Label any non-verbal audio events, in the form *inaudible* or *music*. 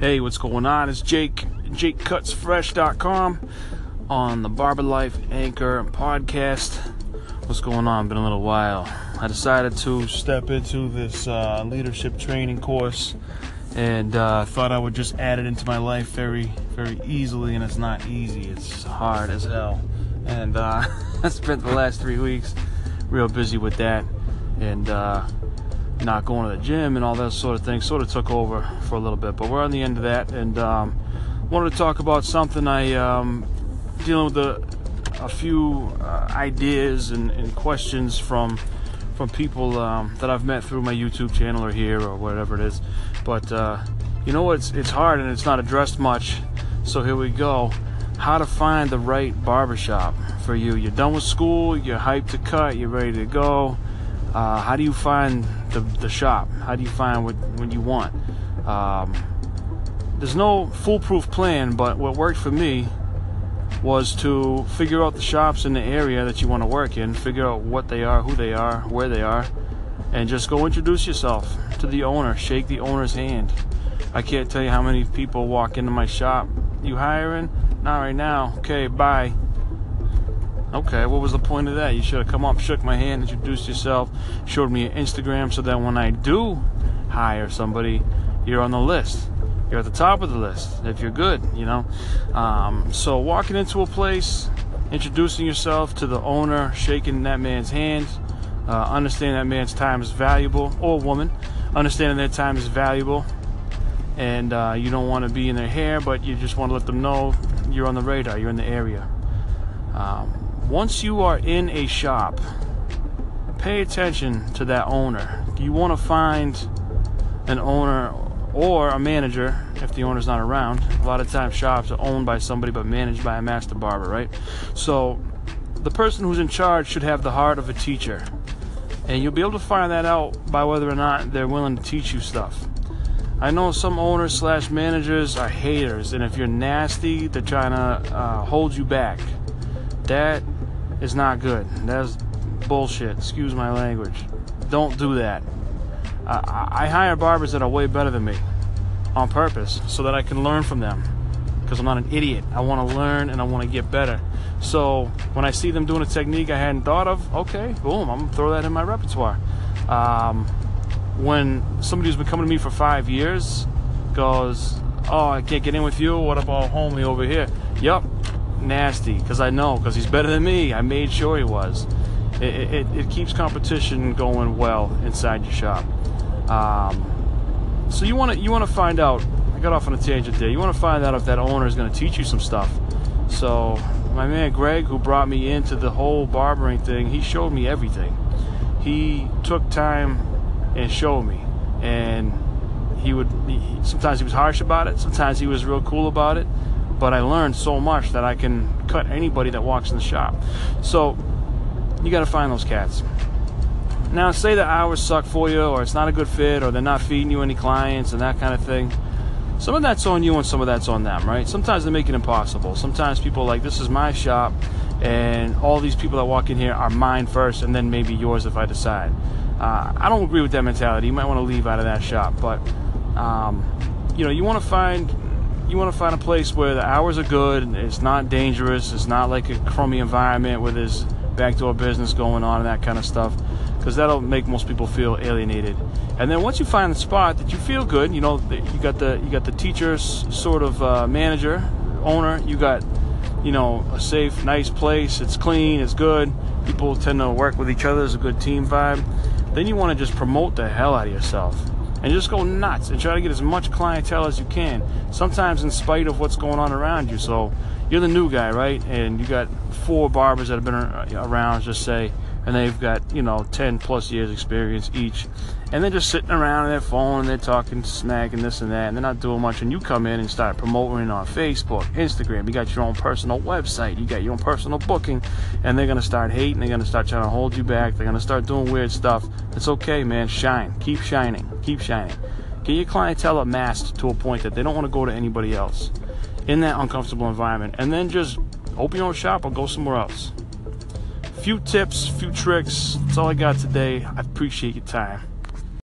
Hey, what's going on? It's Jake, JakeCutsFresh.com on the Barber Life Anchor podcast. What's going on? Been a little while. I decided to step into this uh, leadership training course and uh, thought I would just add it into my life very, very easily. And it's not easy, it's hard as hell. And uh, *laughs* I spent the last three weeks real busy with that. And uh, not going to the gym and all that sort of thing sort of took over for a little bit. But we're on the end of that, and um, wanted to talk about something I um, dealing with a, a few uh, ideas and, and, questions from from people um, that I've met through my YouTube channel or here or whatever it is. But uh, you know it's it's hard and it's not addressed much. So here we go. How to find the right barbershop for you. You're done with school. You're hyped to cut. You're ready to go uh, how do you find the, the shop? How do you find what, what you want? Um, there's no foolproof plan, but what worked for me was to figure out the shops in the area that you want to work in, figure out what they are, who they are, where they are, and just go introduce yourself to the owner, shake the owner's hand. I can't tell you how many people walk into my shop. You hiring? Not right now. Okay, bye. Okay, what was the point of that? You should have come up, shook my hand, introduced yourself, showed me your Instagram so that when I do hire somebody, you're on the list. You're at the top of the list if you're good, you know. Um, so walking into a place, introducing yourself to the owner, shaking that man's hand, uh, understanding that man's time is valuable, or woman, understanding their time is valuable, and uh, you don't want to be in their hair, but you just want to let them know you're on the radar, you're in the area. Um, once you are in a shop, pay attention to that owner. You want to find an owner or a manager if the owner's not around. A lot of times shops are owned by somebody but managed by a master barber, right? So the person who's in charge should have the heart of a teacher. And you'll be able to find that out by whether or not they're willing to teach you stuff. I know some owners slash managers are haters, and if you're nasty, they're trying to uh, hold you back. That is not good. That's bullshit. Excuse my language. Don't do that. I, I hire barbers that are way better than me on purpose so that I can learn from them because I'm not an idiot. I want to learn and I want to get better. So when I see them doing a technique I hadn't thought of, okay, boom, I'm gonna throw that in my repertoire. Um, when somebody who's been coming to me for five years goes, "Oh, I can't get in with you. What about homie over here?" Yup, nasty because I know because he's better than me. I made sure he was. It, it, it keeps competition going well inside your shop. Um, so you want to you want to find out. I got off on a tangent there. You want to find out if that owner is going to teach you some stuff. So my man Greg, who brought me into the whole barbering thing, he showed me everything. He took time and showed me, and he would. He, sometimes he was harsh about it. Sometimes he was real cool about it but I learned so much that I can cut anybody that walks in the shop. So you got to find those cats. Now, say the hours suck for you, or it's not a good fit, or they're not feeding you any clients and that kind of thing. Some of that's on you, and some of that's on them, right? Sometimes they make it impossible. Sometimes people like, this is my shop, and all these people that walk in here are mine first, and then maybe yours if I decide. Uh, I don't agree with that mentality. You might want to leave out of that shop, but um, you know, you want to find you want to find a place where the hours are good, it's not dangerous, it's not like a crummy environment where there's backdoor business going on and that kind of stuff, because that'll make most people feel alienated. And then once you find the spot that you feel good, you know, you got the you got the teacher's sort of uh, manager, owner, you got you know a safe, nice place, it's clean, it's good. People tend to work with each other, there's a good team vibe. Then you want to just promote the hell out of yourself and just go nuts and try to get as much clientele as you can. Sometimes in spite of what's going on around you. So you're the new guy, right? And you got four barbers that have been around, just say, and they've got you know 10 plus years experience each. And they're just sitting around on their phone and they're talking smack and this and that and they're not doing much. And you come in and start promoting on facebook instagram. You got your own personal website. You got your own personal booking. And they're going to start hating. They're going to start trying to hold you back. They're going to start doing weird stuff. It's okay man. Shine. Keep shining. Keep shining. Get your clientele amassed to a point that they don't want to go to anybody else? In that uncomfortable environment. And then just open your own shop or go somewhere else few tips, few tricks. That's all I got today. I appreciate your time.